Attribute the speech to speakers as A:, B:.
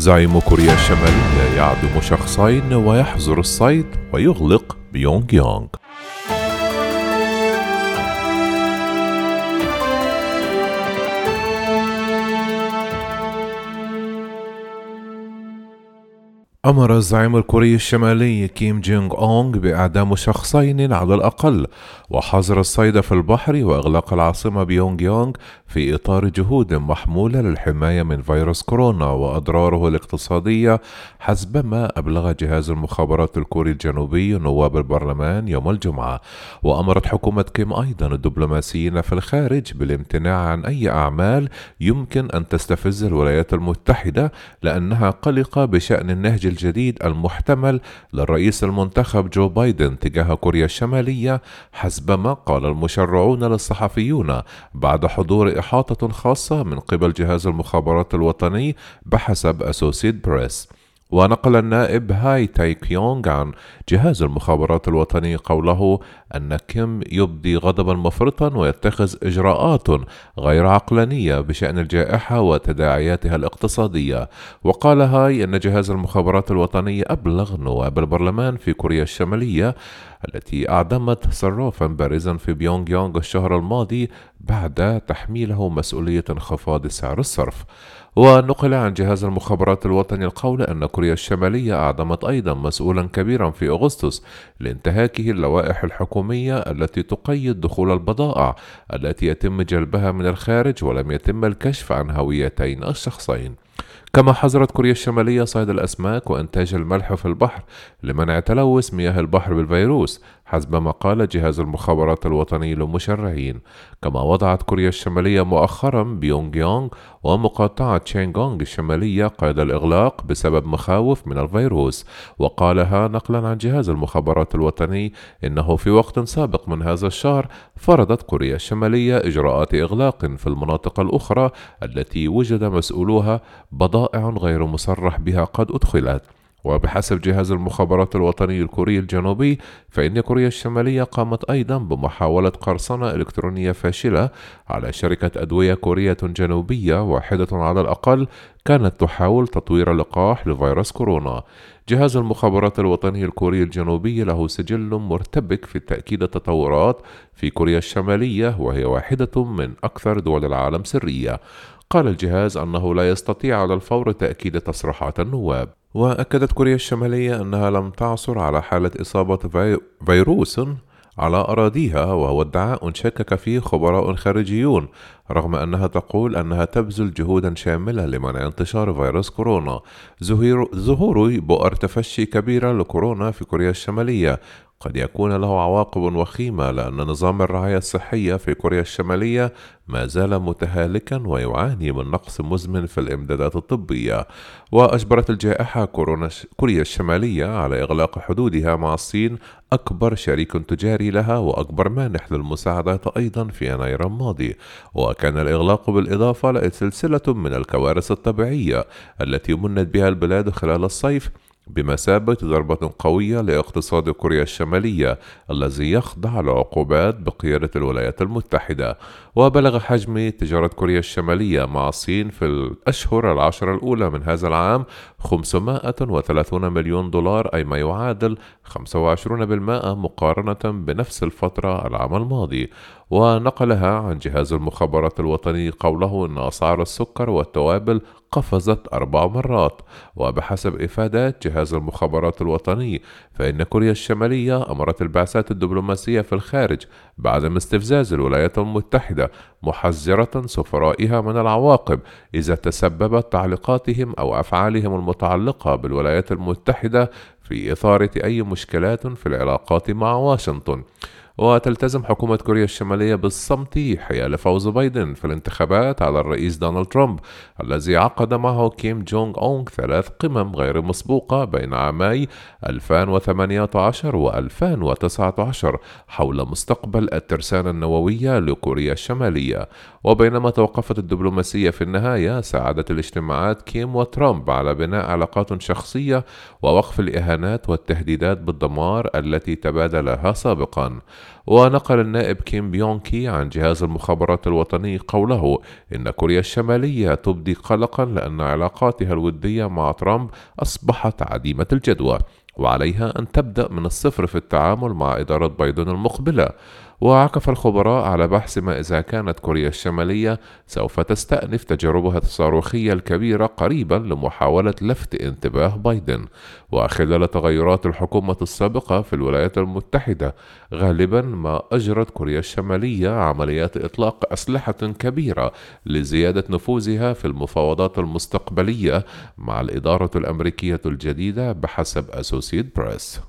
A: زعيم كوريا الشمالية يعدم شخصين ويحظر الصيد ويغلق بيونغ يونغ. أمر الزعيم الكوري الشمالي كيم جونغ أونغ بإعدام شخصين على الأقل وحظر الصيد في البحر وإغلاق العاصمة بيونغ يونغ في إطار جهود محمولة للحماية من فيروس كورونا وأضراره الاقتصادية حسب ما أبلغ جهاز المخابرات الكوري الجنوبي نواب البرلمان يوم الجمعة. وأمرت حكومة كيم أيضا الدبلوماسيين في الخارج بالامتناع عن أي أعمال يمكن أن تستفز الولايات المتحدة لأنها قلقة بشأن النهج الجديد المحتمل للرئيس المنتخب جو بايدن تجاه كوريا الشمالية حسب ما قال المشرعون للصحفيون بعد حضور إحاطة خاصة من قبل جهاز المخابرات الوطني بحسب أسوسيد بريس ونقل النائب هاي تاي كيونغ عن جهاز المخابرات الوطني قوله أن كيم يبدي غضبا مفرطا ويتخذ إجراءات غير عقلانية بشأن الجائحة وتداعياتها الاقتصادية. وقال هاي أن جهاز المخابرات الوطني أبلغ نواب البرلمان في كوريا الشمالية التي أعدمت صرافا بارزا في بيونغ يونغ الشهر الماضي بعد تحميله مسؤولية انخفاض سعر الصرف. ونقل عن جهاز المخابرات الوطني القول أن كوريا الشمالية أعدمت أيضا مسؤولا كبيرا في أغسطس لانتهاكه اللوائح الحكومية التي تقيد دخول البضائع التي يتم جلبها من الخارج ولم يتم الكشف عن هويتين الشخصين. كما حظرت كوريا الشمالية صيد الأسماك وإنتاج الملح في البحر لمنع تلوث مياه البحر بالفيروس. حسب ما قال جهاز المخابرات الوطني للمشرعين كما وضعت كوريا الشمالية مؤخرا بيونغ يونغ ومقاطعة تشينغونغ الشمالية قيد الإغلاق بسبب مخاوف من الفيروس. وقالها نقلا عن جهاز المخابرات الوطني إنه في وقت سابق من هذا الشهر فرضت كوريا الشمالية إجراءات إغلاق في المناطق الأخرى التي وجد مسؤولوها بضائع غير مصرح بها قد أدخلت. وبحسب جهاز المخابرات الوطني الكوري الجنوبي فإن كوريا الشمالية قامت أيضا بمحاولة قرصنة إلكترونية فاشلة على شركة أدوية كورية جنوبية واحدة على الأقل كانت تحاول تطوير لقاح لفيروس كورونا. جهاز المخابرات الوطني الكوري الجنوبي له سجل مرتبك في تأكيد التطورات في كوريا الشمالية وهي واحدة من أكثر دول العالم سرية. قال الجهاز أنه لا يستطيع على الفور تأكيد تصريحات النواب. وأكدت كوريا الشمالية أنها لم تعثر على حالة إصابة في فيروس على أراضيها وهو ادعاء شكك فيه خبراء خارجيون رغم أنها تقول أنها تبذل جهودا شاملة لمنع انتشار فيروس كورونا. ظهور بؤر تفشي كبيرة لكورونا في كوريا الشمالية قد يكون له عواقب وخيمة لأن نظام الرعاية الصحية في كوريا الشمالية ما زال متهالكا ويعاني من نقص مزمن في الإمدادات الطبية. وأجبرت الجائحة كورونا كوريا الشمالية على إغلاق حدودها مع الصين أكبر شريك تجاري لها وأكبر مانح للمساعدات أيضا في يناير الماضي. وكان الإغلاق بالإضافة لسلسلة من الكوارث الطبيعية التي منت بها البلاد خلال الصيف بمثابة ضربة قوية لاقتصاد كوريا الشمالية الذي يخضع لعقوبات بقيادة الولايات المتحدة. وبلغ حجم تجارة كوريا الشمالية مع الصين في الأشهر العشر الأولى من هذا العام 530 مليون دولار أي ما يعادل 25% مقارنة بنفس الفترة العام الماضي. ونقلها عن جهاز المخابرات الوطني قوله أن أسعار السكر والتوابل قفزت أربع مرات. وبحسب إفادات جهاز المخابرات الوطني فإن كوريا الشمالية أمرت البعثات الدبلوماسية في الخارج بعدم استفزاز الولايات المتحدة محذرة سفرائها من العواقب إذا تسببت تعليقاتهم أو أفعالهم المتعلقة بالولايات المتحدة في إثارة أي مشكلات في العلاقات مع واشنطن. وتلتزم حكومة كوريا الشمالية بالصمت حيال فوز بايدن في الانتخابات على الرئيس دونالد ترامب الذي عقد معه كيم جونغ أونغ ثلاث قمم غير مسبوقة بين عامي 2018 و 2019 حول مستقبل الترسانة النووية لكوريا الشمالية. وبينما توقفت الدبلوماسية في النهاية ساعدت الاجتماعات كيم وترامب على بناء علاقات شخصية ووقف الإهانات والتهديدات بالدمار التي تبادلها سابقا. ونقل النائب كيم بيونكي عن جهاز المخابرات الوطني قوله إن كوريا الشمالية تبدي قلقا لأن علاقاتها الودية مع ترامب أصبحت عديمة الجدوى. وعليها أن تبدأ من الصفر في التعامل مع إدارة بايدن المقبلة. وعكف الخبراء على بحث ما إذا كانت كوريا الشمالية سوف تستأنف تجاربها الصاروخية الكبيرة قريبا لمحاولة لفت انتباه بايدن. وخلال تغيرات الحكومة السابقة في الولايات المتحدة غالبا ما أجرت كوريا الشمالية عمليات إطلاق أسلحة كبيرة لزيادة نفوذها في المفاوضات المستقبلية مع الإدارة الأمريكية الجديدة بحسب أسوسيد بريس